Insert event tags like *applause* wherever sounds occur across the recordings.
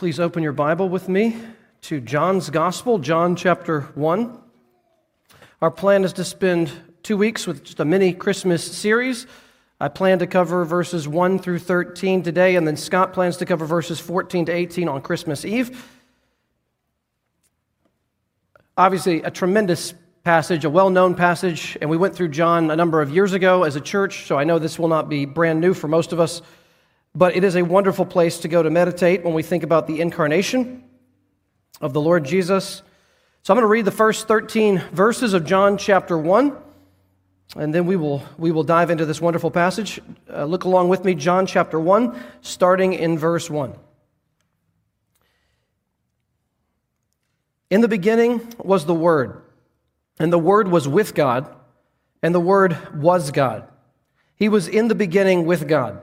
Please open your Bible with me to John's Gospel, John chapter 1. Our plan is to spend two weeks with just a mini Christmas series. I plan to cover verses 1 through 13 today, and then Scott plans to cover verses 14 to 18 on Christmas Eve. Obviously, a tremendous passage, a well known passage, and we went through John a number of years ago as a church, so I know this will not be brand new for most of us, but it is a wonderful place to go to meditate when we think about the incarnation of the Lord Jesus. So I'm going to read the first 13 verses of John chapter 1, and then we will, we will dive into this wonderful passage. Uh, look along with me, John chapter 1, starting in verse 1. In the beginning was the Word and the Word was with God, and the Word was God. He was in the beginning with God.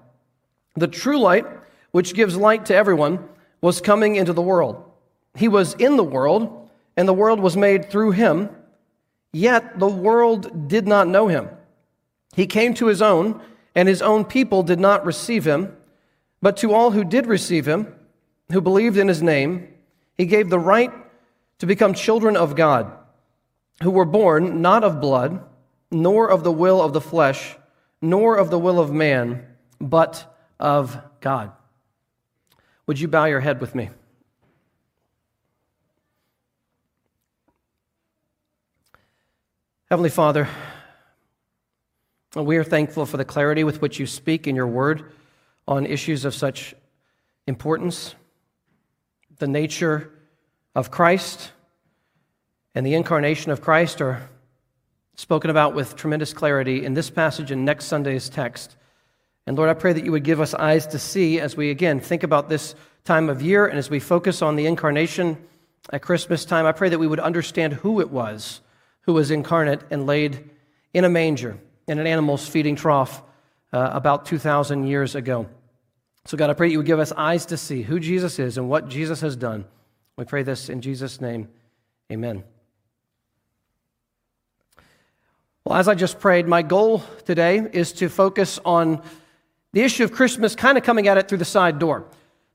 The true light, which gives light to everyone, was coming into the world. He was in the world, and the world was made through him, yet the world did not know him. He came to his own, and his own people did not receive him. But to all who did receive him, who believed in his name, he gave the right to become children of God who were born not of blood, nor of the will of the flesh, nor of the will of man, but of God. Would you bow your head with me? Heavenly Father, we are thankful for the clarity with which you speak in your word on issues of such importance. The nature of Christ, and the incarnation of Christ are spoken about with tremendous clarity in this passage and next Sunday's text. And Lord, I pray that you would give us eyes to see as we again think about this time of year and as we focus on the incarnation at Christmas time. I pray that we would understand who it was who was incarnate and laid in a manger in an animal's feeding trough uh, about 2,000 years ago. So, God, I pray that you would give us eyes to see who Jesus is and what Jesus has done. We pray this in Jesus' name. Amen. Well, as I just prayed, my goal today is to focus on the issue of Christmas kind of coming at it through the side door.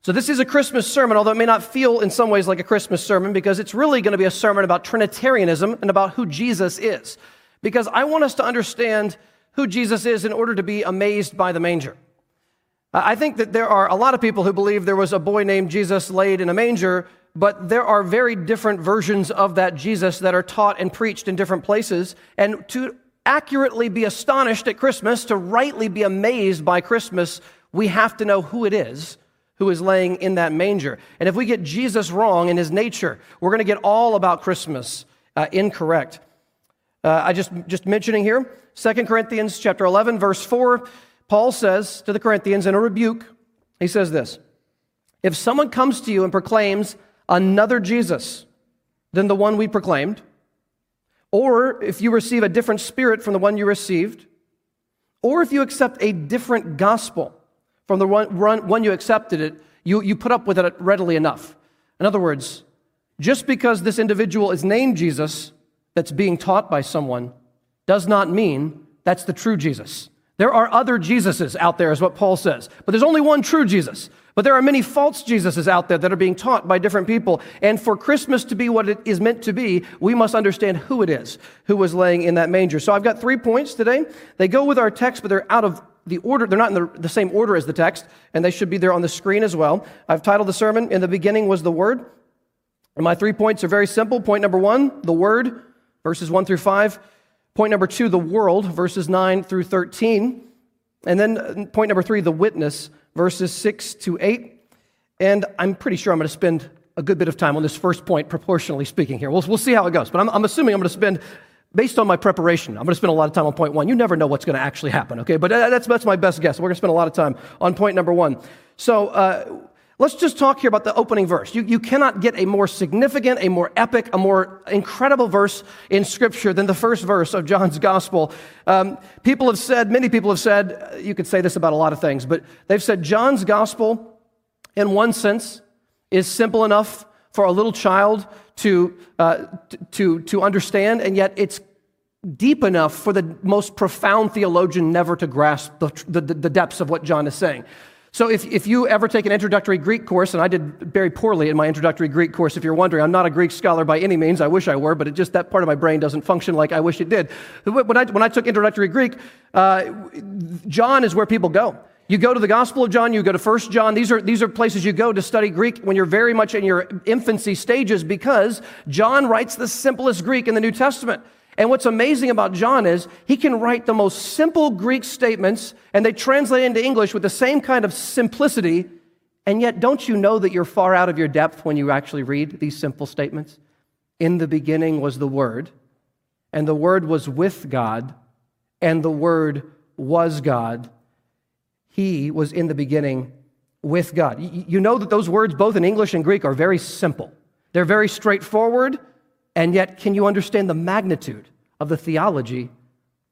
So, this is a Christmas sermon, although it may not feel in some ways like a Christmas sermon because it's really going to be a sermon about Trinitarianism and about who Jesus is. Because I want us to understand who Jesus is in order to be amazed by the manger. I think that there are a lot of people who believe there was a boy named Jesus laid in a manger, but there are very different versions of that Jesus that are taught and preached in different places. And to accurately be astonished at Christmas, to rightly be amazed by Christmas, we have to know who it is who is laying in that manger. And if we get Jesus wrong in his nature, we're going to get all about Christmas uh, incorrect. Uh, I just just mentioning here, 2 Corinthians chapter 11 verse 4, Paul says to the Corinthians in a rebuke, he says this, if someone comes to you and proclaims another Jesus than the one we proclaimed, or if you receive a different spirit from the one you received, or if you accept a different gospel from the one, one you accepted it, you, you put up with it readily enough. In other words, just because this individual is named Jesus that's being taught by someone does not mean that's the true Jesus. There are other Jesuses out there, is what Paul says, but there's only one true Jesus. But there are many false Jesuses out there that are being taught by different people. And for Christmas to be what it is meant to be, we must understand who it is who was laying in that manger. So I've got three points today. They go with our text, but they're out of the order. They're not in the, the same order as the text, and they should be there on the screen as well. I've titled the sermon, In the Beginning Was the Word. And my three points are very simple. Point number one, the Word, verses one through five. Point number two, the world, verses 9 through 13. And then uh, point number three, the witness, verses 6 to 8. And I'm pretty sure I'm going to spend a good bit of time on this first point, proportionally speaking here. We'll, we'll see how it goes. But I'm, I'm assuming I'm going to spend, based on my preparation, I'm going to spend a lot of time on point one. You never know what's going to actually happen, okay? But uh, that's, that's my best guess. We're going to spend a lot of time on point number one. So, uh, Let's just talk here about the opening verse. You, you cannot get a more significant, a more epic, a more incredible verse in Scripture than the first verse of John's Gospel. Um, people have said, many people have said, you could say this about a lot of things, but they've said John's Gospel, in one sense, is simple enough for a little child to, uh, to, to understand, and yet it's deep enough for the most profound theologian never to grasp the, the, the depths of what John is saying. So if, if you ever take an introductory Greek course, and I did very poorly in my introductory Greek course, if you're wondering, I'm not a Greek scholar by any means. I wish I were, but it just that part of my brain doesn't function like I wish it did. When I, when I took introductory Greek, uh, John is where people go. You go to the Gospel of John, you go to First John. These are, these are places you go to study Greek when you're very much in your infancy stages because John writes the simplest Greek in the New Testament. And what's amazing about John is he can write the most simple Greek statements and they translate into English with the same kind of simplicity. And yet, don't you know that you're far out of your depth when you actually read these simple statements? In the beginning was the Word, and the Word was with God, and the Word was God. He was in the beginning with God. You know that those words, both in English and Greek, are very simple. They're very straightforward, and yet, can you understand the magnitude of the theology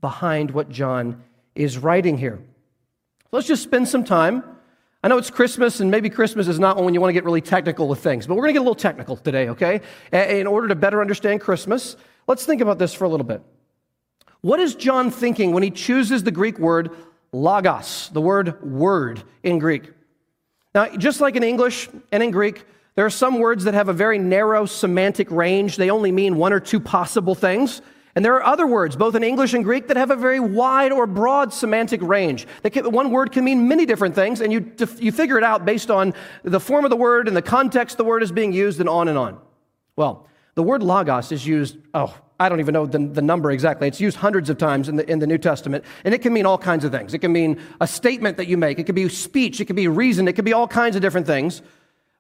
behind what John is writing here? Let's just spend some time. I know it's Christmas, and maybe Christmas is not when you want to get really technical with things, but we're going to get a little technical today, okay? In order to better understand Christmas, let's think about this for a little bit. What is John thinking when he chooses the Greek word logos, the word word in Greek? Now, just like in English and in Greek, there are some words that have a very narrow semantic range. They only mean one or two possible things. And there are other words, both in English and Greek, that have a very wide or broad semantic range. Can, one word can mean many different things, and you, you figure it out based on the form of the word and the context the word is being used, and on and on. Well, the word logos is used, oh, I don't even know the, the number exactly. It's used hundreds of times in the, in the New Testament, and it can mean all kinds of things. It can mean a statement that you make, it can be speech, it can be reason, it can be all kinds of different things.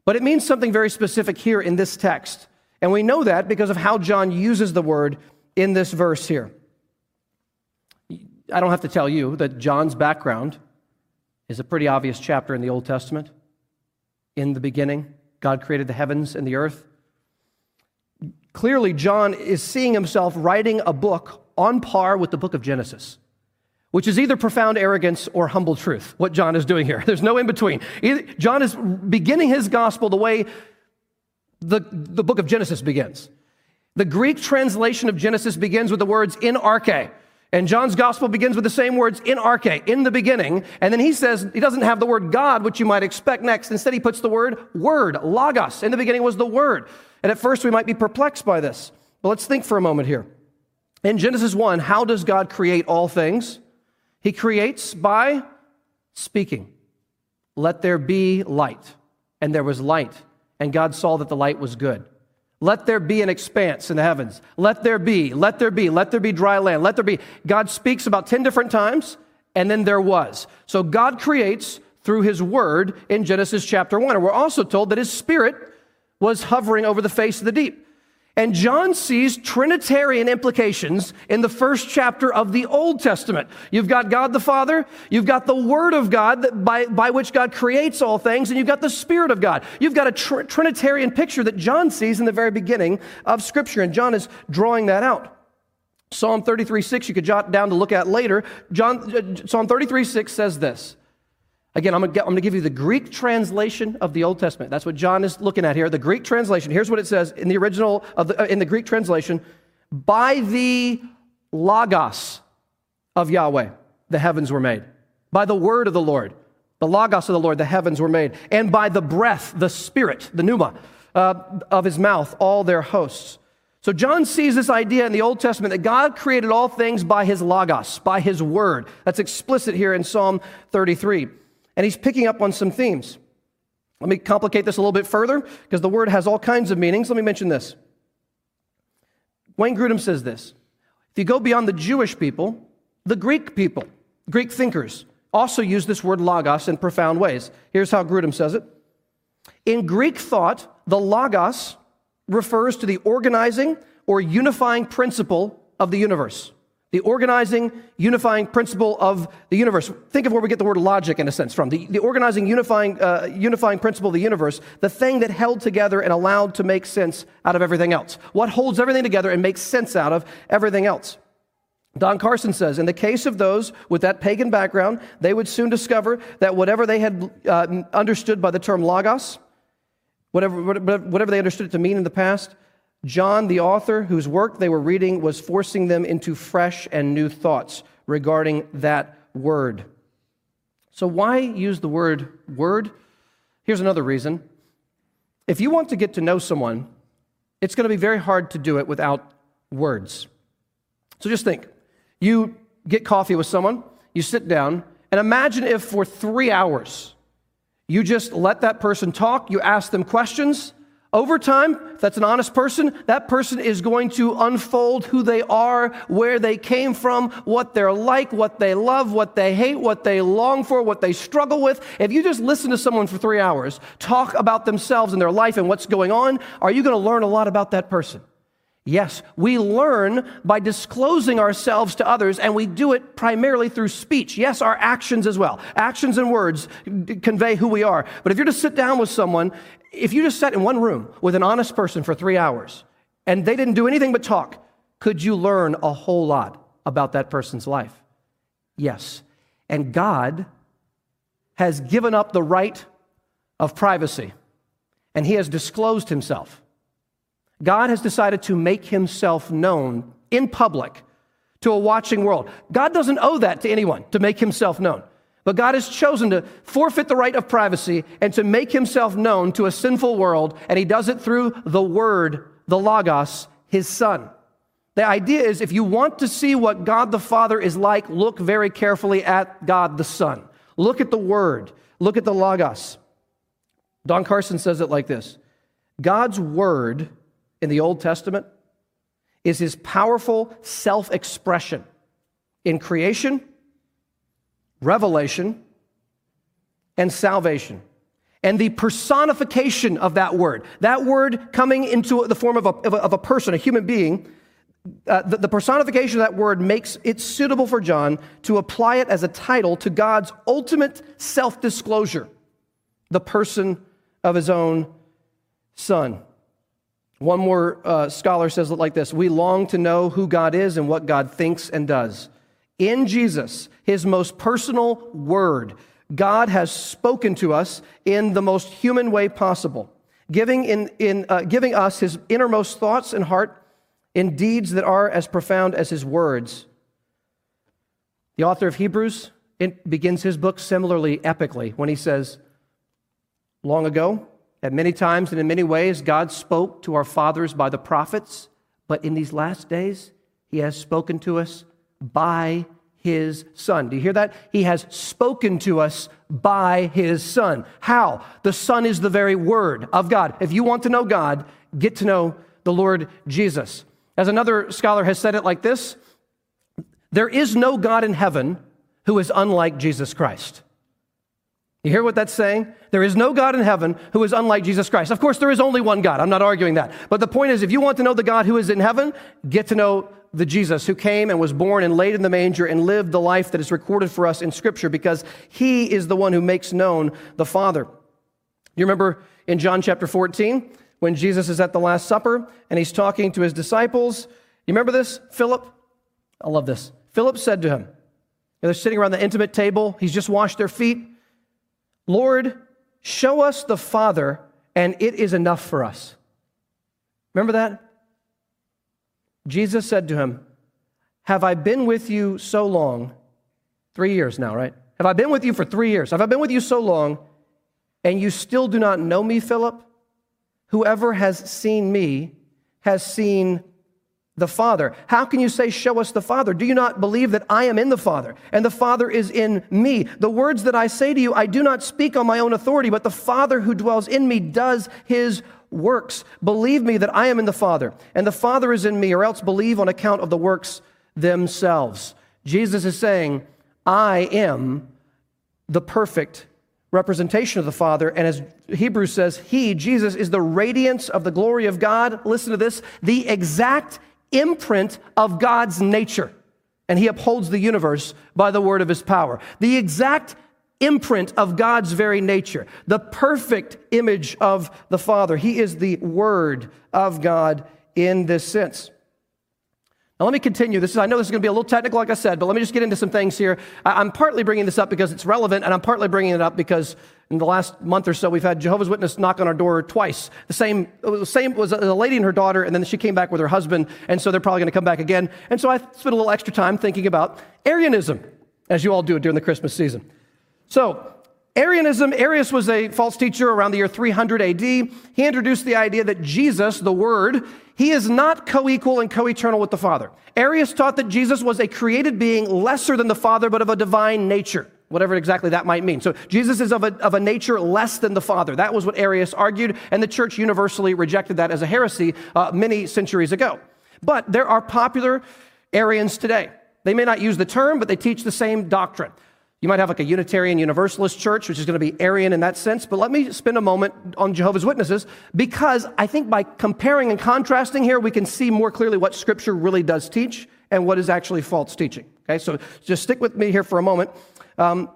But it means something very specific here in this text. And we know that because of how John uses the word in this verse here. I don't have to tell you that John's background is a pretty obvious chapter in the Old Testament. In the beginning, God created the heavens and the earth. Clearly, John is seeing himself writing a book on par with the book of Genesis which is either profound arrogance or humble truth, what John is doing here. *laughs* There's no in between. John is beginning his gospel the way the, the book of Genesis begins. The Greek translation of Genesis begins with the words in arche. And John's gospel begins with the same words in arche, in the beginning. And then he says he doesn't have the word God, which you might expect next. Instead, he puts the word word, logos. In the beginning was the word. And at first, we might be perplexed by this. But let's think for a moment here. In Genesis 1, how does God create all things? He creates by speaking. Let there be light. And there was light. And God saw that the light was good. Let there be an expanse in the heavens. Let there be, let there be, let there be dry land. Let there be. God speaks about 10 different times, and then there was. So God creates through his word in Genesis chapter 1. And we're also told that his spirit was hovering over the face of the deep. And John sees Trinitarian implications in the first chapter of the Old Testament. You've got God the Father, you've got the Word of God by, by which God creates all things, and you've got the Spirit of God. You've got a tr- Trinitarian picture that John sees in the very beginning of Scripture, and John is drawing that out. Psalm 33 6, you could jot down to look at later. John, uh, Psalm 33 6 says this Again, I'm going to give you the Greek translation of the Old Testament. That's what John is looking at here. The Greek translation. Here's what it says in the original of the, uh, in the Greek translation: "By the logos of Yahweh, the heavens were made. By the word of the Lord, the logos of the Lord, the heavens were made. And by the breath, the spirit, the pneuma uh, of His mouth, all their hosts." So John sees this idea in the Old Testament that God created all things by His logos, by His word. That's explicit here in Psalm 33 and he's picking up on some themes. Let me complicate this a little bit further because the word has all kinds of meanings. Let me mention this. Wayne Grudem says this If you go beyond the Jewish people, the Greek people, Greek thinkers, also use this word logos in profound ways. Here's how Grudem says it In Greek thought, the logos refers to the organizing or unifying principle of the universe. The organizing, unifying principle of the universe. Think of where we get the word logic in a sense from. The, the organizing, unifying, uh, unifying principle of the universe, the thing that held together and allowed to make sense out of everything else. What holds everything together and makes sense out of everything else. Don Carson says, in the case of those with that pagan background, they would soon discover that whatever they had uh, understood by the term logos, whatever, whatever they understood it to mean in the past, John, the author whose work they were reading, was forcing them into fresh and new thoughts regarding that word. So, why use the word word? Here's another reason. If you want to get to know someone, it's going to be very hard to do it without words. So, just think you get coffee with someone, you sit down, and imagine if for three hours you just let that person talk, you ask them questions, over time, if that's an honest person, that person is going to unfold who they are, where they came from, what they're like, what they love, what they hate, what they long for, what they struggle with. If you just listen to someone for three hours, talk about themselves and their life and what's going on, are you going to learn a lot about that person? Yes, we learn by disclosing ourselves to others, and we do it primarily through speech. Yes, our actions as well. Actions and words convey who we are. But if you're to sit down with someone, if you just sat in one room with an honest person for three hours and they didn't do anything but talk, could you learn a whole lot about that person's life? Yes. And God has given up the right of privacy, and He has disclosed Himself. God has decided to make himself known in public to a watching world. God doesn't owe that to anyone to make himself known. But God has chosen to forfeit the right of privacy and to make himself known to a sinful world, and he does it through the Word, the Logos, his Son. The idea is if you want to see what God the Father is like, look very carefully at God the Son. Look at the Word, look at the Logos. Don Carson says it like this God's Word in the Old Testament is his powerful self expression in creation, revelation, and salvation. And the personification of that word, that word coming into the form of a, of a, person, a human being, uh, the, the personification of that word makes it suitable for John to apply it as a title to God's ultimate self disclosure, the person of his own son. One more uh, scholar says it like this We long to know who God is and what God thinks and does. In Jesus, his most personal word, God has spoken to us in the most human way possible, giving, in, in, uh, giving us his innermost thoughts and heart in deeds that are as profound as his words. The author of Hebrews begins his book similarly epically when he says, Long ago, at many times and in many ways, God spoke to our fathers by the prophets, but in these last days, He has spoken to us by His Son. Do you hear that? He has spoken to us by His Son. How? The Son is the very Word of God. If you want to know God, get to know the Lord Jesus. As another scholar has said it like this there is no God in heaven who is unlike Jesus Christ. You hear what that's saying? There is no God in heaven who is unlike Jesus Christ. Of course, there is only one God. I'm not arguing that. But the point is, if you want to know the God who is in heaven, get to know the Jesus who came and was born and laid in the manger and lived the life that is recorded for us in Scripture because he is the one who makes known the Father. You remember in John chapter 14 when Jesus is at the Last Supper and he's talking to his disciples? You remember this? Philip? I love this. Philip said to him, they're sitting around the intimate table, he's just washed their feet. Lord, show us the Father, and it is enough for us. Remember that? Jesus said to him, Have I been with you so long? Three years now, right? Have I been with you for three years? Have I been with you so long, and you still do not know me, Philip? Whoever has seen me has seen the Father. How can you say, Show us the Father? Do you not believe that I am in the Father and the Father is in me? The words that I say to you, I do not speak on my own authority, but the Father who dwells in me does his works. Believe me that I am in the Father and the Father is in me, or else believe on account of the works themselves. Jesus is saying, I am the perfect representation of the Father. And as Hebrews says, He, Jesus, is the radiance of the glory of God. Listen to this the exact imprint of God's nature. and he upholds the universe by the word of his power. The exact imprint of God's very nature, the perfect image of the Father. He is the Word of God in this sense. Now, let me continue. This is, I know this is going to be a little technical, like I said, but let me just get into some things here. I'm partly bringing this up because it's relevant, and I'm partly bringing it up because in the last month or so, we've had Jehovah's Witness knock on our door twice. The same, same was a lady and her daughter, and then she came back with her husband, and so they're probably going to come back again. And so I spent a little extra time thinking about Arianism, as you all do during the Christmas season. So, Arianism, Arius was a false teacher around the year 300 AD. He introduced the idea that Jesus, the Word, he is not co equal and co eternal with the Father. Arius taught that Jesus was a created being lesser than the Father, but of a divine nature, whatever exactly that might mean. So Jesus is of a, of a nature less than the Father. That was what Arius argued, and the church universally rejected that as a heresy uh, many centuries ago. But there are popular Arians today. They may not use the term, but they teach the same doctrine. You might have like a Unitarian Universalist church, which is going to be Arian in that sense. But let me spend a moment on Jehovah's Witnesses because I think by comparing and contrasting here, we can see more clearly what Scripture really does teach and what is actually false teaching. Okay, so just stick with me here for a moment. Um,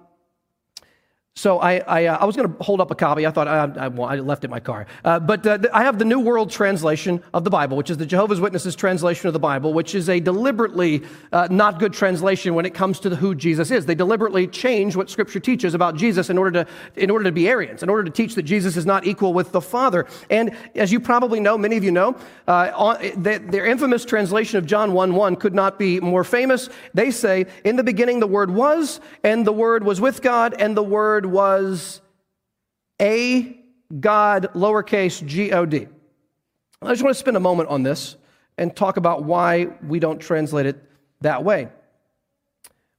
so I, I, uh, I was going to hold up a copy. I thought I, I, I left it in my car. Uh, but uh, I have the New World Translation of the Bible, which is the Jehovah's Witnesses translation of the Bible, which is a deliberately uh, not good translation when it comes to the, who Jesus is. They deliberately change what Scripture teaches about Jesus in order, to, in order to be Arians, in order to teach that Jesus is not equal with the Father. And as you probably know, many of you know, uh, on, the, their infamous translation of John 1 1 could not be more famous. They say, In the beginning the Word was, and the Word was with God, and the Word was a God, lowercase g O D. I just want to spend a moment on this and talk about why we don't translate it that way.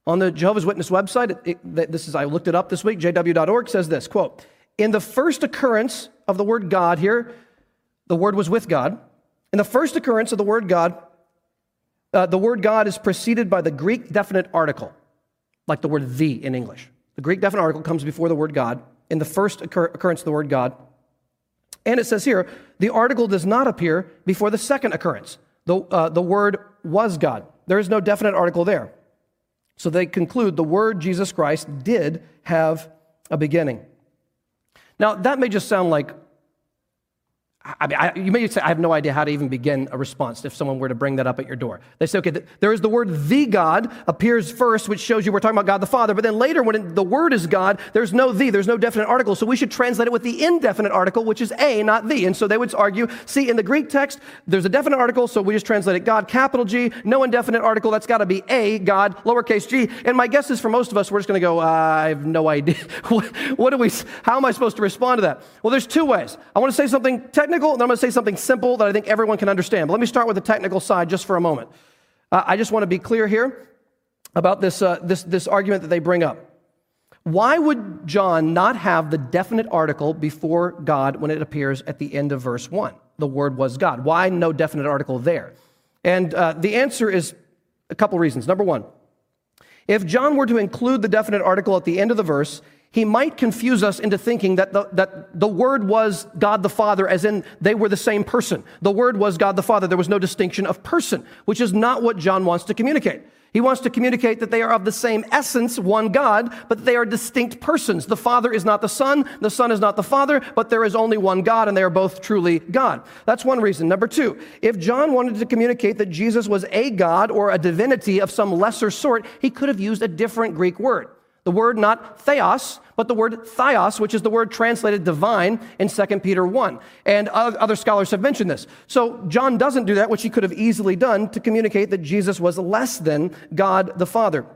On the Jehovah's Witness website, it, it, this is I looked it up this week. JW.org says this quote: In the first occurrence of the word God here, the word was with God. In the first occurrence of the word God, uh, the word God is preceded by the Greek definite article, like the word "the" in English. The Greek definite article comes before the word God in the first occur- occurrence of the word God. And it says here, the article does not appear before the second occurrence. The, uh, the word was God. There is no definite article there. So they conclude the word Jesus Christ did have a beginning. Now, that may just sound like I mean, I, you may say, I have no idea how to even begin a response if someone were to bring that up at your door. They say, okay, there is the word the God appears first, which shows you we're talking about God the Father. But then later, when the word is God, there's no the, there's no definite article. So we should translate it with the indefinite article, which is a, not the. And so they would argue, see, in the Greek text, there's a definite article, so we just translate it God, capital G, no indefinite article, that's got to be a, God, lowercase g. And my guess is for most of us, we're just going to go, uh, I have no *laughs* idea. what, what do we, how am I supposed to respond to that? Well, there's two ways. I want to say something technical technical, then I'm going to say something simple that I think everyone can understand. But let me start with the technical side just for a moment. Uh, I just want to be clear here about this, uh, this, this argument that they bring up. Why would John not have the definite article before God when it appears at the end of verse 1? The word was God. Why no definite article there? And uh, the answer is a couple reasons. Number one, if John were to include the definite article at the end of the verse, he might confuse us into thinking that the, that the Word was God the Father, as in they were the same person. The Word was God the Father. There was no distinction of person, which is not what John wants to communicate. He wants to communicate that they are of the same essence, one God, but they are distinct persons. The Father is not the Son, the Son is not the Father, but there is only one God, and they are both truly God. That's one reason. Number two, if John wanted to communicate that Jesus was a God or a divinity of some lesser sort, he could have used a different Greek word. The word not theos, but the word theios, which is the word translated divine in 2 Peter 1. And other scholars have mentioned this. So John doesn't do that, which he could have easily done to communicate that Jesus was less than God the Father.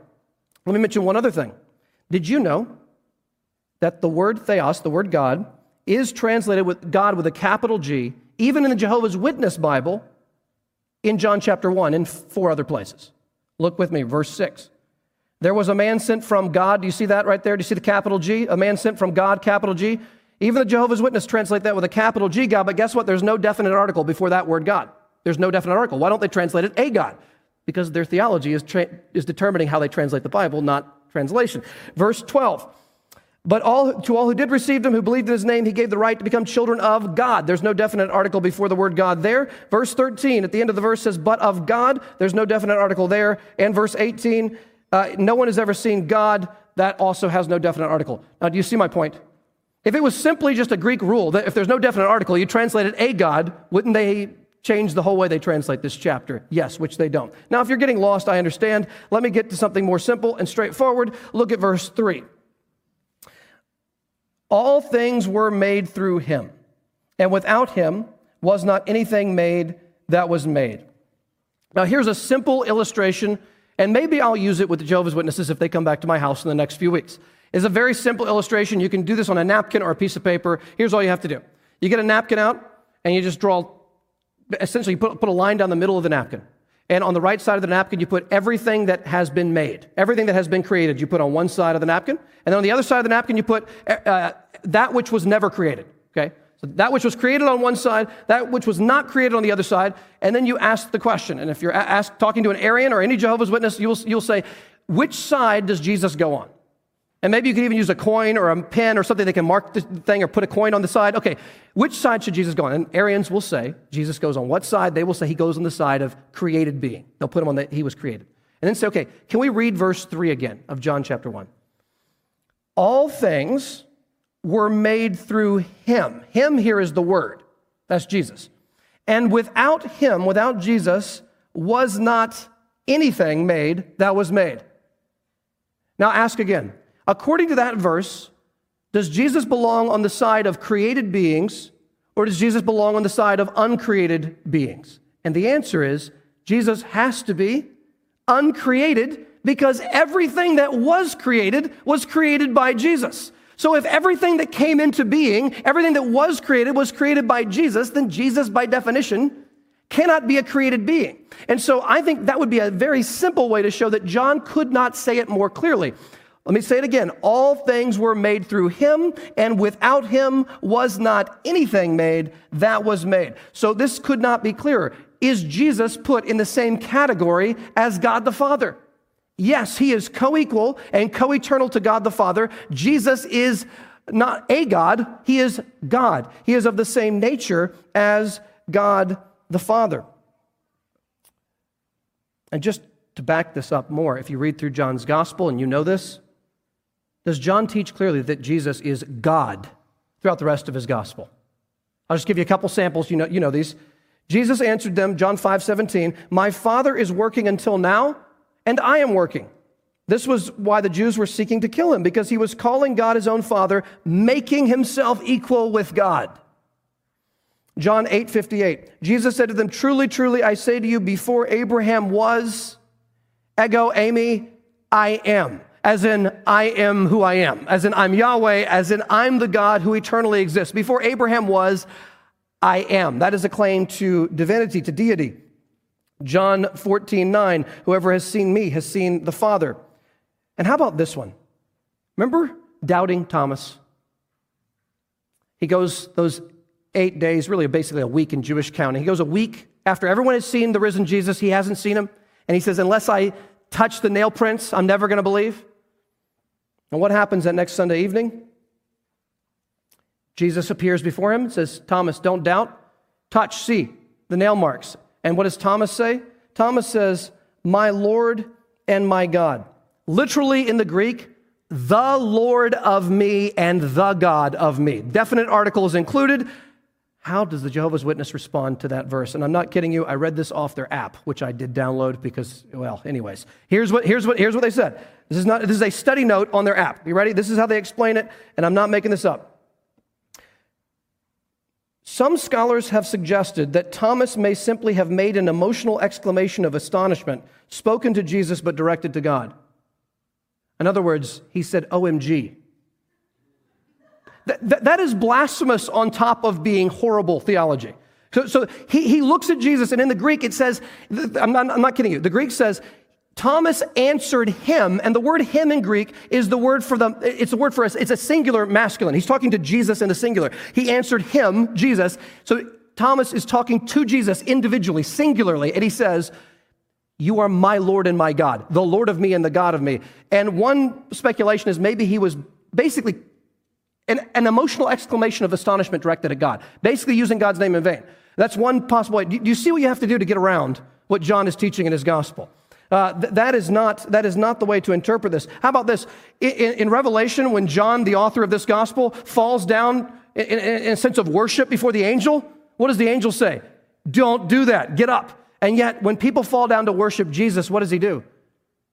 Let me mention one other thing. Did you know that the word theos, the word God, is translated with God with a capital G, even in the Jehovah's Witness Bible, in John chapter 1, in four other places? Look with me, verse 6. There was a man sent from God. Do you see that right there? Do you see the capital G? A man sent from God, capital G. Even the Jehovah's Witness translate that with a capital G God, but guess what? There's no definite article before that word God. There's no definite article. Why don't they translate it a God? Because their theology is, tra- is determining how they translate the Bible, not translation. Verse 12. But all, to all who did receive him, who believed in his name, he gave the right to become children of God. There's no definite article before the word God there. Verse 13, at the end of the verse says, but of God. There's no definite article there. And verse 18, uh, no one has ever seen God. That also has no definite article. Now, do you see my point? If it was simply just a Greek rule that if there's no definite article, you translated a God, wouldn't they change the whole way they translate this chapter? Yes, which they don't. Now, if you're getting lost, I understand. Let me get to something more simple and straightforward. Look at verse 3. All things were made through him, and without him was not anything made that was made. Now, here's a simple illustration, and maybe I'll use it with the Jehovah's Witnesses if they come back to my house in the next few weeks. It's a very simple illustration. You can do this on a napkin or a piece of paper. Here's all you have to do you get a napkin out, and you just draw, essentially, you put, put a line down the middle of the napkin. And on the right side of the napkin, you put everything that has been made, everything that has been created, you put on one side of the napkin. And then on the other side of the napkin, you put uh, that which was never created. Okay? So that which was created on one side, that which was not created on the other side. And then you ask the question. And if you're asked, talking to an Arian or any Jehovah's Witness, you'll, you'll say, which side does Jesus go on? And maybe you could even use a coin or a pen or something that can mark the thing or put a coin on the side. Okay, which side should Jesus go on? And Arians will say, Jesus goes on what side? They will say he goes on the side of created being. They'll put him on that he was created. And then say, okay, can we read verse 3 again of John chapter 1? All things were made through him. Him here is the word. That's Jesus. And without him, without Jesus, was not anything made that was made. Now ask again According to that verse, does Jesus belong on the side of created beings or does Jesus belong on the side of uncreated beings? And the answer is Jesus has to be uncreated because everything that was created was created by Jesus. So if everything that came into being, everything that was created was created by Jesus, then Jesus, by definition, cannot be a created being. And so I think that would be a very simple way to show that John could not say it more clearly. Let me say it again. All things were made through him, and without him was not anything made that was made. So this could not be clearer. Is Jesus put in the same category as God the Father? Yes, he is co equal and co eternal to God the Father. Jesus is not a God, he is God. He is of the same nature as God the Father. And just to back this up more, if you read through John's gospel and you know this, does John teach clearly that Jesus is God throughout the rest of his gospel? I'll just give you a couple samples. You know, you know these. Jesus answered them, John 5 17, My Father is working until now, and I am working. This was why the Jews were seeking to kill him, because he was calling God his own Father, making himself equal with God. John 8 58, Jesus said to them, Truly, truly, I say to you, before Abraham was, ego eimi, I am as in I am who I am, as in I'm Yahweh, as in I'm the God who eternally exists. Before Abraham was, I am. That is a claim to divinity, to deity. John 14, 9, whoever has seen me has seen the Father. And how about this one? Remember doubting Thomas? He goes those eight days, really basically a week in Jewish counting. He goes a week after everyone has seen the risen Jesus, he hasn't seen him. And he says, Unless I touch the nail prints, I'm never going to believe. And what happens that next Sunday evening? Jesus appears before him and says, Thomas, don't doubt. Touch, see the nail marks. And what does Thomas say? Thomas says, My Lord and my God. Literally in the Greek, the Lord of me and the God of me. Definite article is included. How does the Jehovah's Witness respond to that verse? And I'm not kidding you, I read this off their app, which I did download because, well, anyways. Here's what, here's what, here's what they said. This is, not, this is a study note on their app. You ready? This is how they explain it, and I'm not making this up. Some scholars have suggested that Thomas may simply have made an emotional exclamation of astonishment, spoken to Jesus but directed to God. In other words, he said, OMG. That, that is blasphemous on top of being horrible theology. So, so he, he looks at Jesus, and in the Greek it says, I'm not, I'm not kidding you, the Greek says, Thomas answered him, and the word him in Greek is the word for the, it's a word for us, it's a singular masculine. He's talking to Jesus in the singular. He answered him, Jesus. So Thomas is talking to Jesus individually, singularly, and he says, You are my Lord and my God, the Lord of me and the God of me. And one speculation is maybe he was basically an, an emotional exclamation of astonishment directed at God, basically using God's name in vain. That's one possible way. Do you see what you have to do to get around what John is teaching in his gospel? Uh, th- that, is not, that is not the way to interpret this. How about this? In, in, in Revelation, when John, the author of this gospel, falls down in, in, a sense of worship before the angel, what does the angel say? Don't do that. Get up. And yet, when people fall down to worship Jesus, what does he do?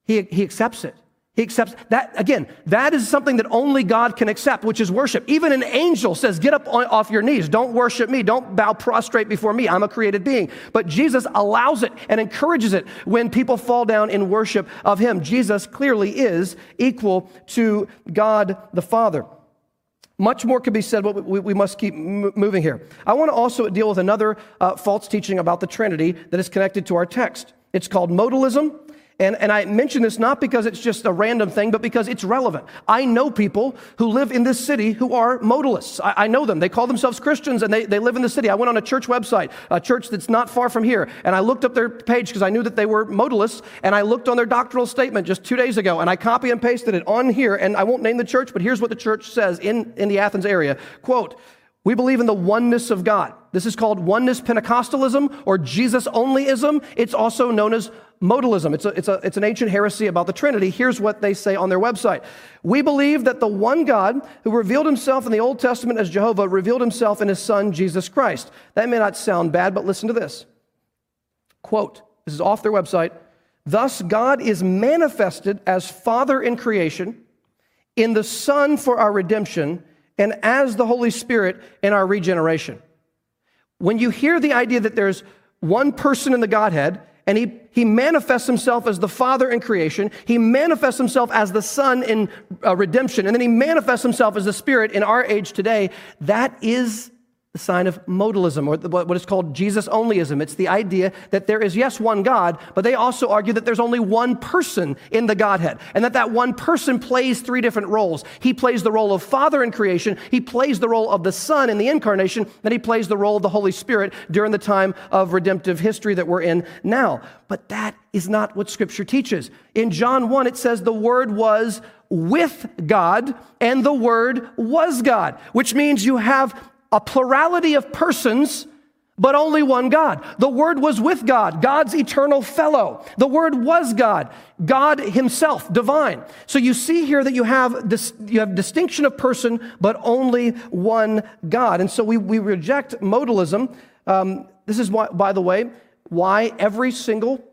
He, he accepts it. He accepts that. Again, that is something that only God can accept, which is worship. Even an angel says, Get up off your knees. Don't worship me. Don't bow prostrate before me. I'm a created being. But Jesus allows it and encourages it when people fall down in worship of Him. Jesus clearly is equal to God the Father. Much more could be said, but we, we must keep moving here. I want to also deal with another uh, false teaching about the Trinity that is connected to our text. It's called modalism and, and I mention this not because it's just a random thing, but because it's relevant. I know people who live in this city who are modalists. I, I, know them. They call themselves Christians and they, they live in the city. I went on a church website, a church that's not far from here, and I looked up their page because I knew that they were modalists, and I looked on their doctrinal statement just two days ago, and I copy and pasted it on here, and I won't name the church, but here's what the church says in, in the Athens area. Quote, we believe in the oneness of God. This is called oneness Pentecostalism or Jesus onlyism. It's also known as modalism. It's, a, it's, a, it's an ancient heresy about the Trinity. Here's what they say on their website We believe that the one God who revealed himself in the Old Testament as Jehovah revealed himself in his Son, Jesus Christ. That may not sound bad, but listen to this. Quote, this is off their website. Thus, God is manifested as Father in creation, in the Son for our redemption and as the Holy Spirit in our regeneration. When you hear the idea that there's one person in the Godhead, and he, he manifests himself as the Father in creation, he manifests himself as the Son in uh, redemption, and then he manifests himself as the Spirit in our age today, that is the sign of modalism, or what is called Jesus onlyism. It's the idea that there is, yes, one God, but they also argue that there's only one person in the Godhead, and that that one person plays three different roles. He plays the role of Father in creation, he plays the role of the Son in the incarnation, then he plays the role of the Holy Spirit during the time of redemptive history that we're in now. But that is not what Scripture teaches. In John 1, it says the Word was with God, and the Word was God, which means you have a plurality of persons, but only one God. The Word was with God, God's eternal fellow. The Word was God, God Himself, divine. So you see here that you have this, you have distinction of person, but only one God. And so we, we reject modalism. Um, this is why, by the way, why every single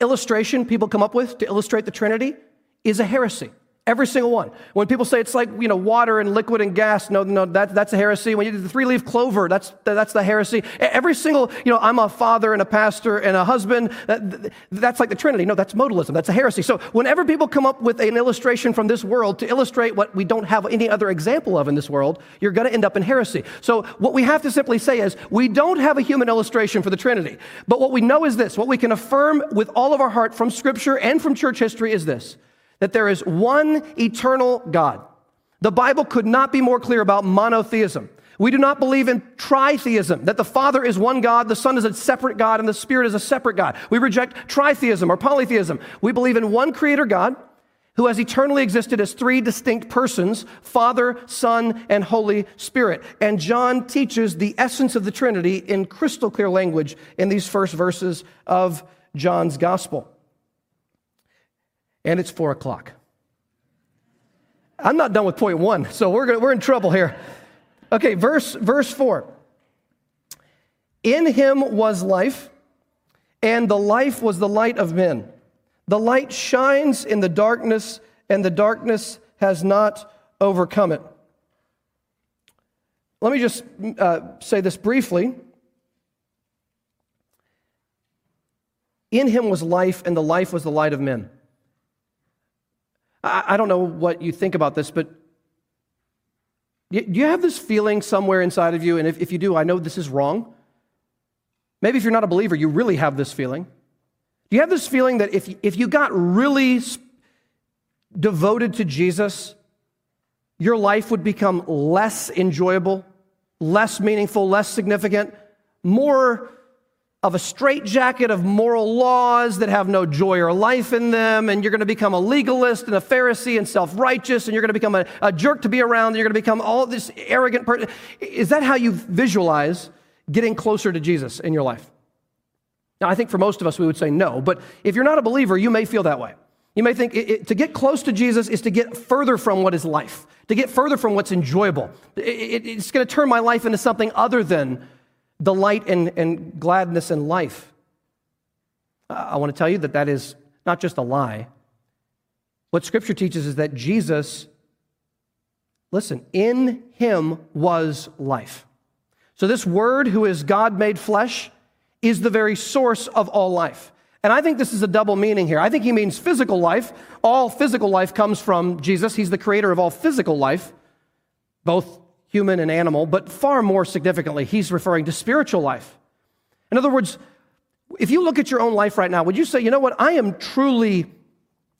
illustration people come up with to illustrate the Trinity is a heresy. Every single one. When people say it's like, you know, water and liquid and gas, no, no, that, that's a heresy. When you do the three leaf clover, that's, that's the heresy. Every single, you know, I'm a father and a pastor and a husband, that, that's like the Trinity. No, that's modalism. That's a heresy. So whenever people come up with an illustration from this world to illustrate what we don't have any other example of in this world, you're going to end up in heresy. So what we have to simply say is we don't have a human illustration for the Trinity. But what we know is this, what we can affirm with all of our heart from scripture and from church history is this that there is one eternal God. The Bible could not be more clear about monotheism. We do not believe in tritheism, that the Father is one God, the Son is a separate God, and the Spirit is a separate God. We reject tritheism or polytheism. We believe in one creator God who has eternally existed as three distinct persons Father, Son, and Holy Spirit. And John teaches the essence of the Trinity in crystal clear language in these first verses of John's Gospel and it's four o'clock. I'm not done with point one, so we're, gonna, we're in trouble here. Okay, verse, verse four. In him was life, and the life was the light of men. The light shines in the darkness, and the darkness has not overcome it. Let me just uh, say this briefly. In him was life, and the life was the light of men. I, don't know what you think about this, but do you have this feeling somewhere inside of you? And if, if you do, I know this is wrong. Maybe if you're not a believer, you really have this feeling. Do you have this feeling that if, if you got really devoted to Jesus, your life would become less enjoyable, less meaningful, less significant, more of a straitjacket of moral laws that have no joy or life in them, and you're going to become a legalist and a Pharisee and self righteous, and you're going to become a, a, jerk to be around, and you're going to become all this arrogant person. Is that how you visualize getting closer to Jesus in your life? Now, I think for most of us, we would say no, but if you're not a believer, you may feel that way. You may think it, it, to get close to Jesus is to get further from what is life, to get further from what's enjoyable. It, it's going to turn my life into something other than delight and, and gladness in life. I want to tell you that that is not just a lie. What Scripture teaches is that Jesus, listen, in him was life. So, this Word, who is God made flesh, is the very source of all life. And I think this is a double meaning here. I think he means physical life. All physical life comes from Jesus. He's the creator of all physical life, both human and animal, but far more significantly, he's referring to spiritual life. In other words, if you look at your own life right now, would you say, you know what, I am truly,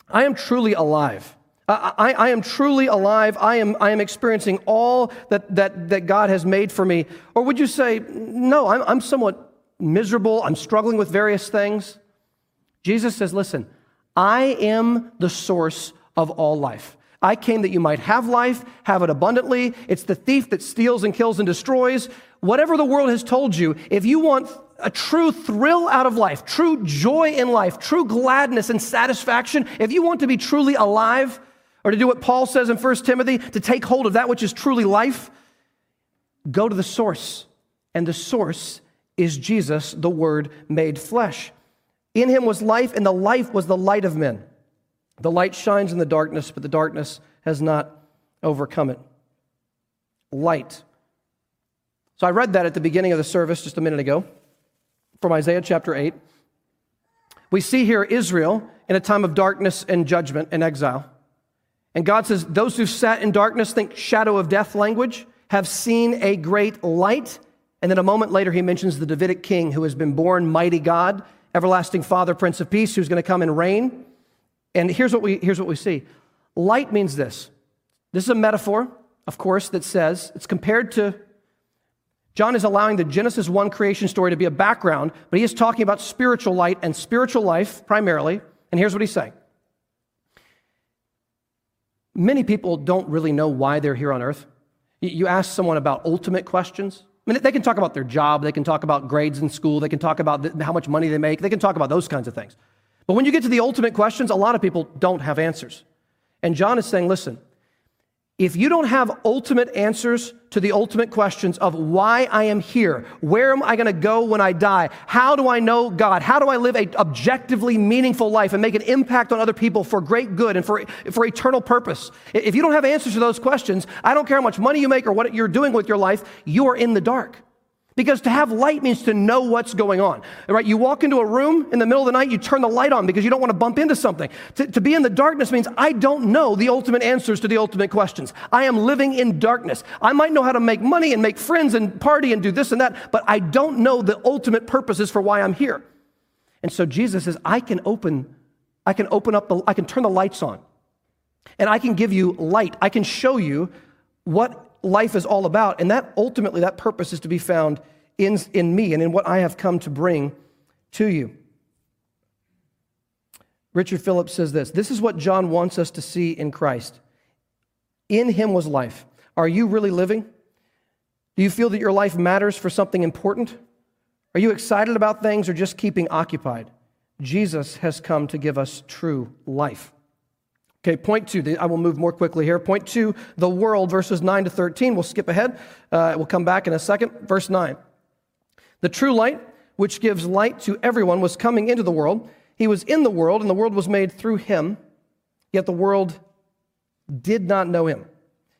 I am truly alive. I, I, am truly alive. I am, I am experiencing all that, that, that God has made for me. Or would you say, no, I'm, I'm somewhat miserable. I'm struggling with various things. Jesus says, listen, I am the source of all life. I came that you might have life, have it abundantly. It's the thief that steals and kills and destroys. Whatever the world has told you, if you want a true thrill out of life, true joy in life, true gladness and satisfaction, if you want to be truly alive, or to do what Paul says in 1 Timothy, to take hold of that which is truly life, go to the source. And the source is Jesus, the Word made flesh. In him was life, and the life was the light of men. The light shines in the darkness, but the darkness has not overcome it. Light. So I read that at the beginning of the service just a minute ago from Isaiah chapter 8. We see here Israel in a time of darkness and judgment and exile. And God says, Those who sat in darkness, think shadow of death language, have seen a great light. And then a moment later, he mentions the Davidic king who has been born, mighty God, everlasting Father, Prince of Peace, who's going to come and reign. And here's what we, here's what we see light means this. This is a metaphor, of course, that says it's compared to. John is allowing the Genesis 1 creation story to be a background, but he is talking about spiritual light and spiritual life primarily. And here's what he's saying Many people don't really know why they're here on earth. You ask someone about ultimate questions. I mean, they can talk about their job, they can talk about grades in school, they can talk about how much money they make, they can talk about those kinds of things. But when you get to the ultimate questions, a lot of people don't have answers. And John is saying, listen, if you don't have ultimate answers to the ultimate questions of why I am here, where am I going to go when I die, how do I know God, how do I live a objectively meaningful life and make an impact on other people for great good and for, for eternal purpose, if you don't have answers to those questions, I don't care how much money you make or what you're doing with your life, you are in the dark. Because to have light means to know what's going on. Right? You walk into a room in the middle of the night, you turn the light on because you don't want to bump into something. To, to, be in the darkness means I don't know the ultimate answers to the ultimate questions. I am living in darkness. I might know how to make money and make friends and party and do this and that, but I don't know the ultimate purposes for why I'm here. And so Jesus says, I can open, I can open up the, I can turn the lights on. And I can give you light. I can show you what life is all about. And that ultimately, that purpose is to be found in, in me and in what I have come to bring to you. Richard Phillips says this This is what John wants us to see in Christ. In him was life. Are you really living? Do you feel that your life matters for something important? Are you excited about things or just keeping occupied? Jesus has come to give us true life. Okay, point two. I will move more quickly here. Point two, the world, verses 9 to 13. We'll skip ahead. Uh, we'll come back in a second. Verse 9. The true light, which gives light to everyone, was coming into the world. He was in the world, and the world was made through him, yet the world did not know him.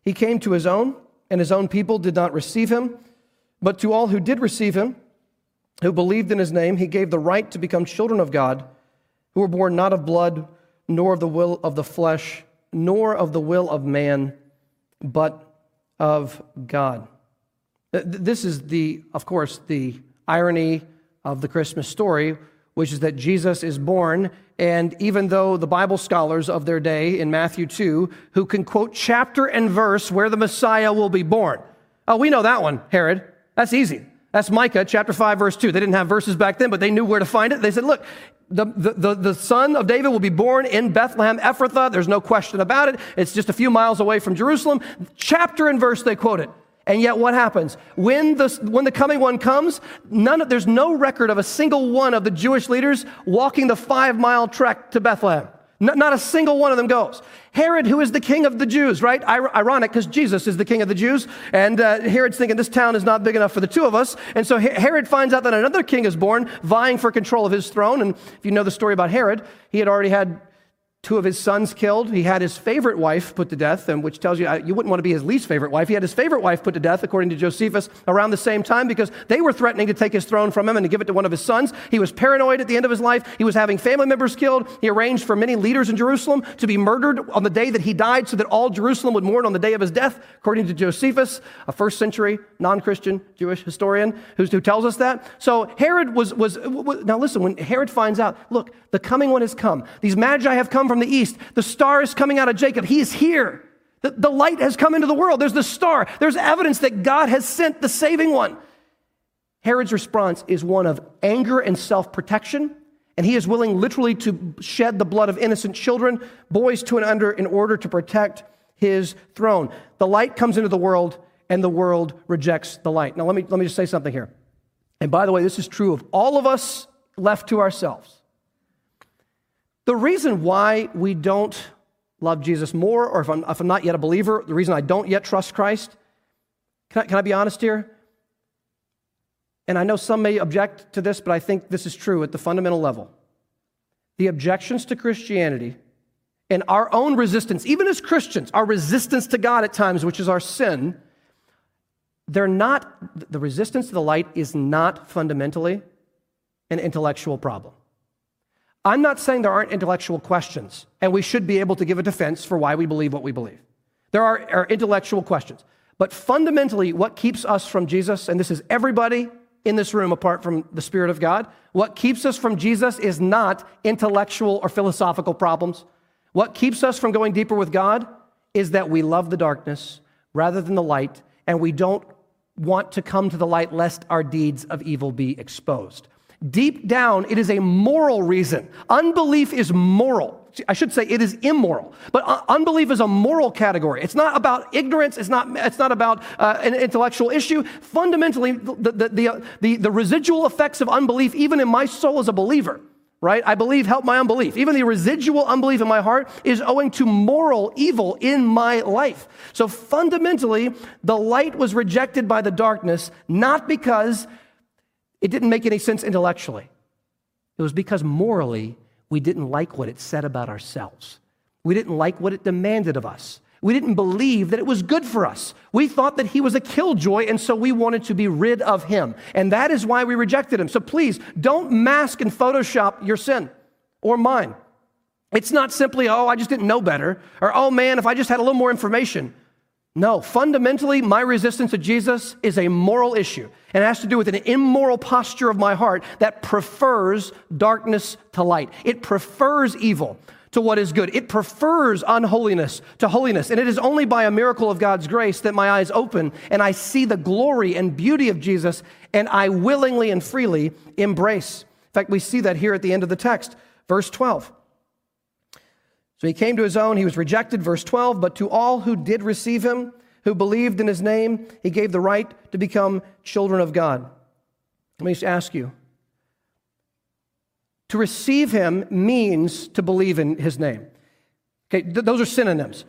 He came to his own, and his own people did not receive him. But to all who did receive him, who believed in his name, he gave the right to become children of God, who were born not of blood, nor of the will of the flesh, nor of the will of man, but of God. This is the, of course, the irony of the Christmas story, which is that Jesus is born. And even though the Bible scholars of their day in Matthew 2, who can quote chapter and verse where the Messiah will be born, oh, we know that one, Herod. That's easy. That's Micah chapter 5, verse 2. They didn't have verses back then, but they knew where to find it. They said, Look, the, the, the, son of David will be born in Bethlehem Ephrathah. There's no question about it. It's just a few miles away from Jerusalem. Chapter and verse, they quote it. And yet, what happens? When the, when the coming one comes, none of, there's no record of a single one of the Jewish leaders walking the five mile trek to Bethlehem. Not a single one of them goes. Herod, who is the king of the Jews, right? Ironic because Jesus is the king of the Jews. And uh, Herod's thinking this town is not big enough for the two of us. And so Herod finds out that another king is born, vying for control of his throne. And if you know the story about Herod, he had already had two of his sons killed. He had his favorite wife put to death, and which tells you uh, you wouldn't want to be his least favorite wife. He had his favorite wife put to death, according to Josephus, around the same time because they were threatening to take his throne from him and to give it to one of his sons. He was paranoid at the end of his life. He was having family members killed. He arranged for many leaders in Jerusalem to be murdered on the day that he died so that all Jerusalem would mourn on the day of his death, according to Josephus, a first century non Christian Jewish historian who tells us that. So Herod was, was, was, now listen, when Herod finds out, look, the coming one has come. These magi have come from the east. The star is coming out of Jacob. He is here. The, the light has come into the world. There's the star. There's evidence that God has sent the saving one. Herod's response is one of anger and self protection, and he is willing literally to shed the blood of innocent children, boys two and under, in order to protect his throne. The light comes into the world, and the world rejects the light. Now, let me, let me just say something here. And by the way, this is true of all of us left to ourselves. The reason why we don't love Jesus more, or if I'm, if I'm not yet a believer, the reason I don't yet trust Christ, can I, can I be honest here? And I know some may object to this, but I think this is true at the fundamental level. The objections to Christianity and our own resistance, even as Christians, our resistance to God at times, which is our sin, they're not, the resistance to the light is not fundamentally an intellectual problem. I'm not saying there aren't intellectual questions, and we should be able to give a defense for why we believe what we believe. There are, are intellectual questions. But fundamentally, what keeps us from Jesus, and this is everybody in this room apart from the Spirit of God, what keeps us from Jesus is not intellectual or philosophical problems. What keeps us from going deeper with God is that we love the darkness rather than the light, and we don't want to come to the light lest our deeds of evil be exposed. Deep down, it is a moral reason. Unbelief is moral. I should say it is immoral, but unbelief is a moral category. It's not about ignorance. It's not, it's not about uh, an intellectual issue. Fundamentally, the, the, the, the, the residual effects of unbelief, even in my soul as a believer, right? I believe help my unbelief. Even the residual unbelief in my heart is owing to moral evil in my life. So fundamentally, the light was rejected by the darkness, not because it didn't make any sense intellectually. It was because morally, we didn't like what it said about ourselves. We didn't like what it demanded of us. We didn't believe that it was good for us. We thought that he was a killjoy, and so we wanted to be rid of him. And that is why we rejected him. So please, don't mask and Photoshop your sin or mine. It's not simply, oh, I just didn't know better, or oh man, if I just had a little more information. No, fundamentally, my resistance to Jesus is a moral issue. And it has to do with an immoral posture of my heart that prefers darkness to light. It prefers evil to what is good. It prefers unholiness to holiness. And it is only by a miracle of God's grace that my eyes open and I see the glory and beauty of Jesus and I willingly and freely embrace. In fact, we see that here at the end of the text, verse 12. So he came to his own, he was rejected, verse 12, but to all who did receive him, who believed in his name, he gave the right to become children of God. Let me just ask you to receive him means to believe in his name. Okay, th- those are synonyms.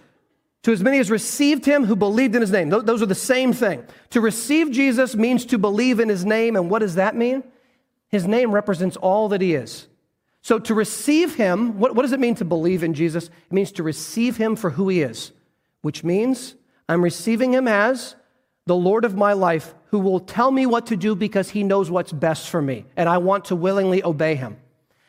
To as many as received him who believed in his name. Th- those are the same thing. To receive Jesus means to believe in his name. And what does that mean? His name represents all that he is. So, to receive him, what, what, does it mean to believe in Jesus? It means to receive him for who he is, which means I'm receiving him as the Lord of my life who will tell me what to do because he knows what's best for me, and I want to willingly obey him.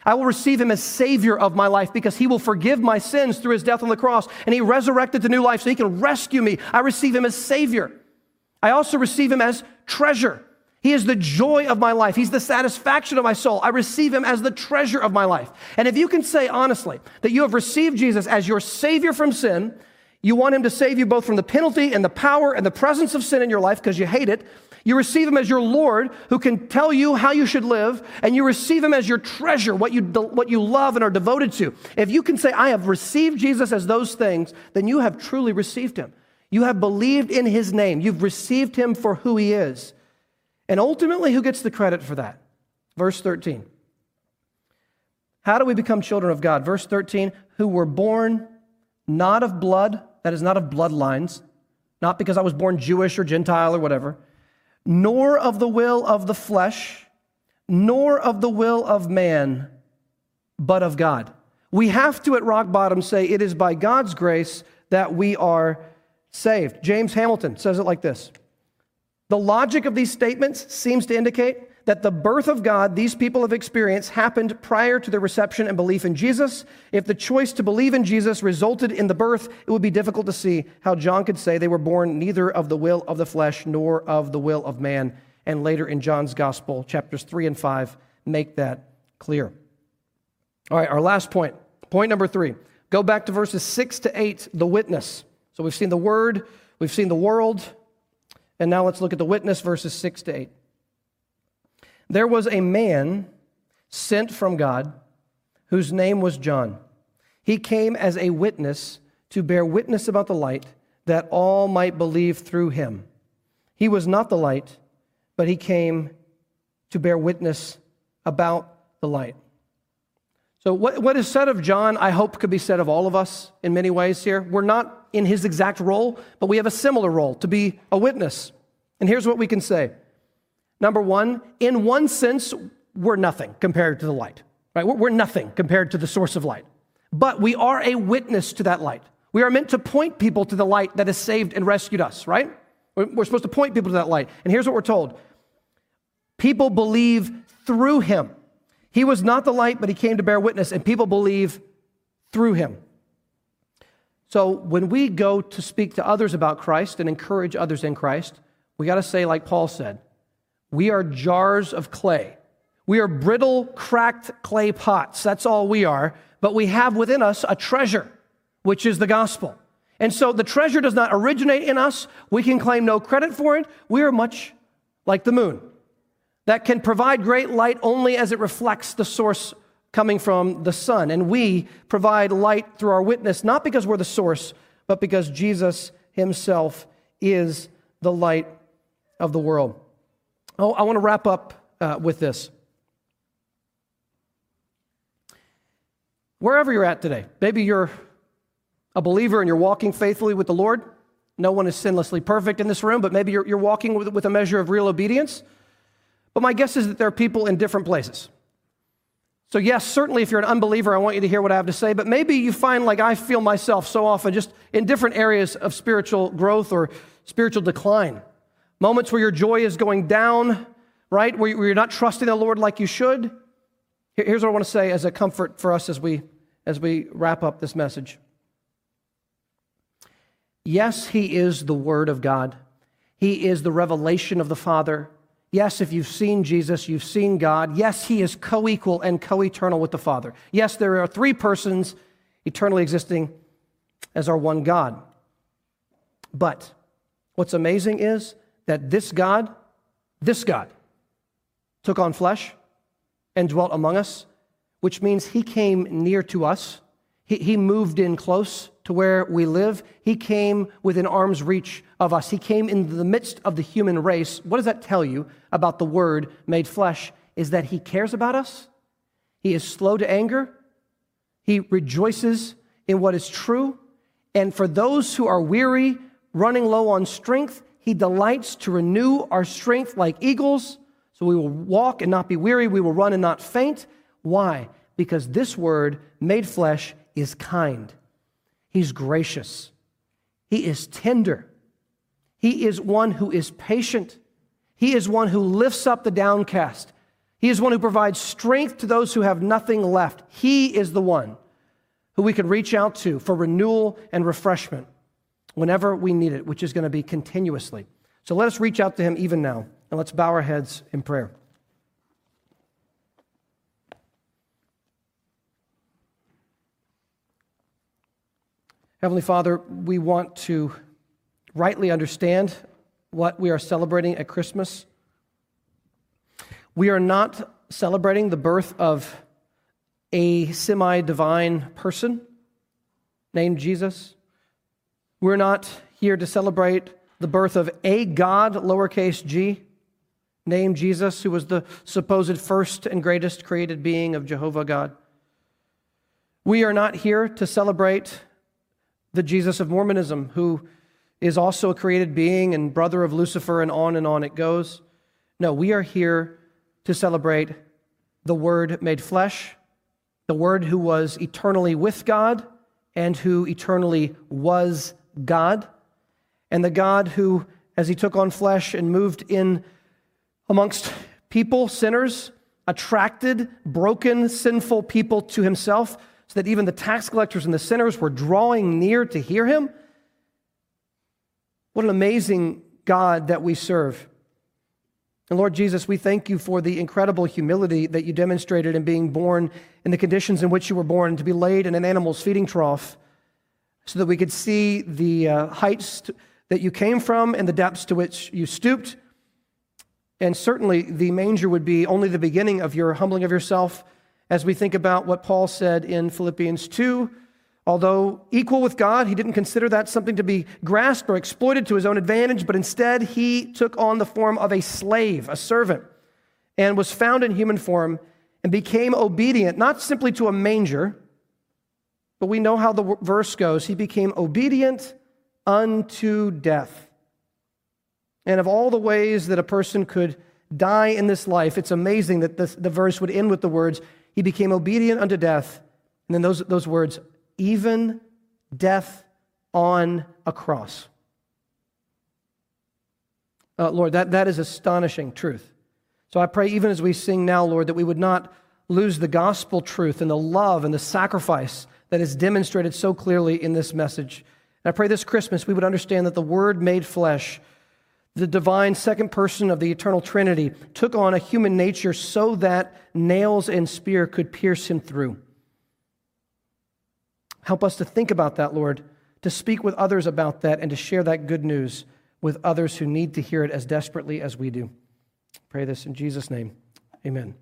I will receive him as Savior of my life because he will forgive my sins through his death on the cross, and he resurrected to new life so he can rescue me. I receive him as Savior. I also receive him as treasure. He is the joy of my life. He's the satisfaction of my soul. I receive him as the treasure of my life. And if you can say honestly that you have received Jesus as your Savior from sin, You want him to save you both from the penalty and the power and the presence of sin in your life because you hate it. You receive him as your Lord who can tell you how you should live, and you receive him as your treasure, what you, what you love and are devoted to. If you can say, I have received Jesus as those things, then you have truly received him. You have believed in his name. You've received him for who he is. And ultimately, who gets the credit for that? Verse 13. How do we become children of God? Verse 13, who were born not of blood, that is, not of bloodlines, not because I was born Jewish or Gentile or whatever, nor of the will of the flesh, nor of the will of man, but of God. We have to, at rock bottom, say it is by God's grace that we are saved. James Hamilton says it like this The logic of these statements seems to indicate that the birth of God these people have experienced happened prior to their reception and belief in Jesus. If the choice to believe in Jesus resulted in the birth, it would be difficult to see how John could say they were born neither of the will of the flesh nor of the will of man. And later in John's gospel, chapters 3 and 5, make that clear. All right, our last point. Point number three. Go back to verses 6 to 8, the witness. So we've seen the word, we've seen the world, and now let's look at the witness, verses 6 to 8. There was a man sent from God whose name was John. He came as a witness to bear witness about the light that all might believe through him. He was not the light, but he came to bear witness about the light. So, what, what is said of John, I hope, could be said of all of us in many ways here. We're not in his exact role, but we have a similar role to be a witness. And here's what we can say Number one, in one sense, we're nothing compared to the light, right? We're nothing compared to the source of light. But we are a witness to that light. We are meant to point people to the light that has saved and rescued us, right? We're supposed to point people to that light. And here's what we're told people believe through him. He was not the light, but he came to bear witness, and people believe through him. So when we go to speak to others about Christ and encourage others in Christ, we got to say, like Paul said, we are jars of clay. We are brittle, cracked clay pots. That's all we are. But we have within us a treasure, which is the gospel. And so the treasure does not originate in us. We can claim no credit for it. We are much like the moon that can provide great light only as it reflects the source coming from the sun. And we provide light through our witness, not because we're the source, but because Jesus himself is the light of the world. Oh, I want to wrap up uh, with this. Wherever you're at today, maybe you're a believer and you're walking faithfully with the Lord. No one is sinlessly perfect in this room, but maybe you're, you're walking with, with a measure of real obedience. But my guess is that there are people in different places. So, yes, certainly if you're an unbeliever, I want you to hear what I have to say, but maybe you find, like I feel myself so often, just in different areas of spiritual growth or spiritual decline. Moments where your joy is going down, right? Where you're not trusting the Lord like you should. Here's what I want to say as a comfort for us as we, as we wrap up this message. Yes, He is the Word of God, He is the revelation of the Father. Yes, if you've seen Jesus, you've seen God. Yes, He is co equal and co eternal with the Father. Yes, there are three persons eternally existing as our one God. But what's amazing is that this God, this God, took on flesh and dwelt among us, which means he came near to us. He, he moved in close to where we live. He came within arm's reach of us. He came in the midst of the human race. What does that tell you about the Word made flesh? Is that he cares about us, he is slow to anger, he rejoices in what is true. And for those who are weary, running low on strength, he delights to renew our strength like eagles. So we will walk and not be weary. We will run and not faint. Why? Because this word, made flesh, is kind. He's gracious. He is tender. He is one who is patient. He is one who lifts up the downcast. He is one who provides strength to those who have nothing left. He is the one who we can reach out to for renewal and refreshment whenever we need it, which is going to be continuously. So let us reach out to him even now, and let's bow our heads in prayer. Heavenly Father, we want to rightly understand what we are celebrating at Christmas. We are not celebrating the birth of a semi divine person named Jesus. We're not here to celebrate the birth of a God, lowercase g, named Jesus, who was the supposed first and greatest created being of Jehovah God. We are not here to celebrate the Jesus of Mormonism, who is also a created being and brother of Lucifer, and on and on it goes. No, we are here to celebrate the Word made flesh, the Word who was eternally with God and who eternally was God, and the God who, as he took on flesh and moved in amongst people, sinners, attracted broken, sinful people to himself, so that even the tax collectors and the sinners were drawing near to hear him. What an amazing God that we serve. And Lord Jesus, we thank you for the incredible humility that you demonstrated in being born in the conditions in which you were born, to be laid in an animal's feeding trough, so that we could see the uh, heights that you came from and the depths to which you stooped. And certainly the manger would be only the beginning of your humbling of yourself as we think about what Paul said in Philippians 2 Although equal with God, he didn't consider that something to be grasped or exploited to his own advantage, but instead he took on the form of a slave, a servant, and was found in human form and became obedient, not simply to a manger, but we know how the verse goes. He became obedient unto death. And of all the ways that a person could die in this life, it's amazing that this, the verse would end with the words, He became obedient unto death. And then those, those words, even death on a cross. Uh, Lord, that, that is astonishing truth. So I pray, even as we sing now, Lord, that we would not lose the gospel truth and the love and the sacrifice that is demonstrated so clearly in this message. And I pray this Christmas we would understand that the Word made flesh, the divine second person of the eternal Trinity, took on a human nature so that nails and spear could pierce him through. Help us to think about that, Lord, to speak with others about that, and to share that good news with others who need to hear it as desperately as we do. Pray this in Jesus' name. Amen.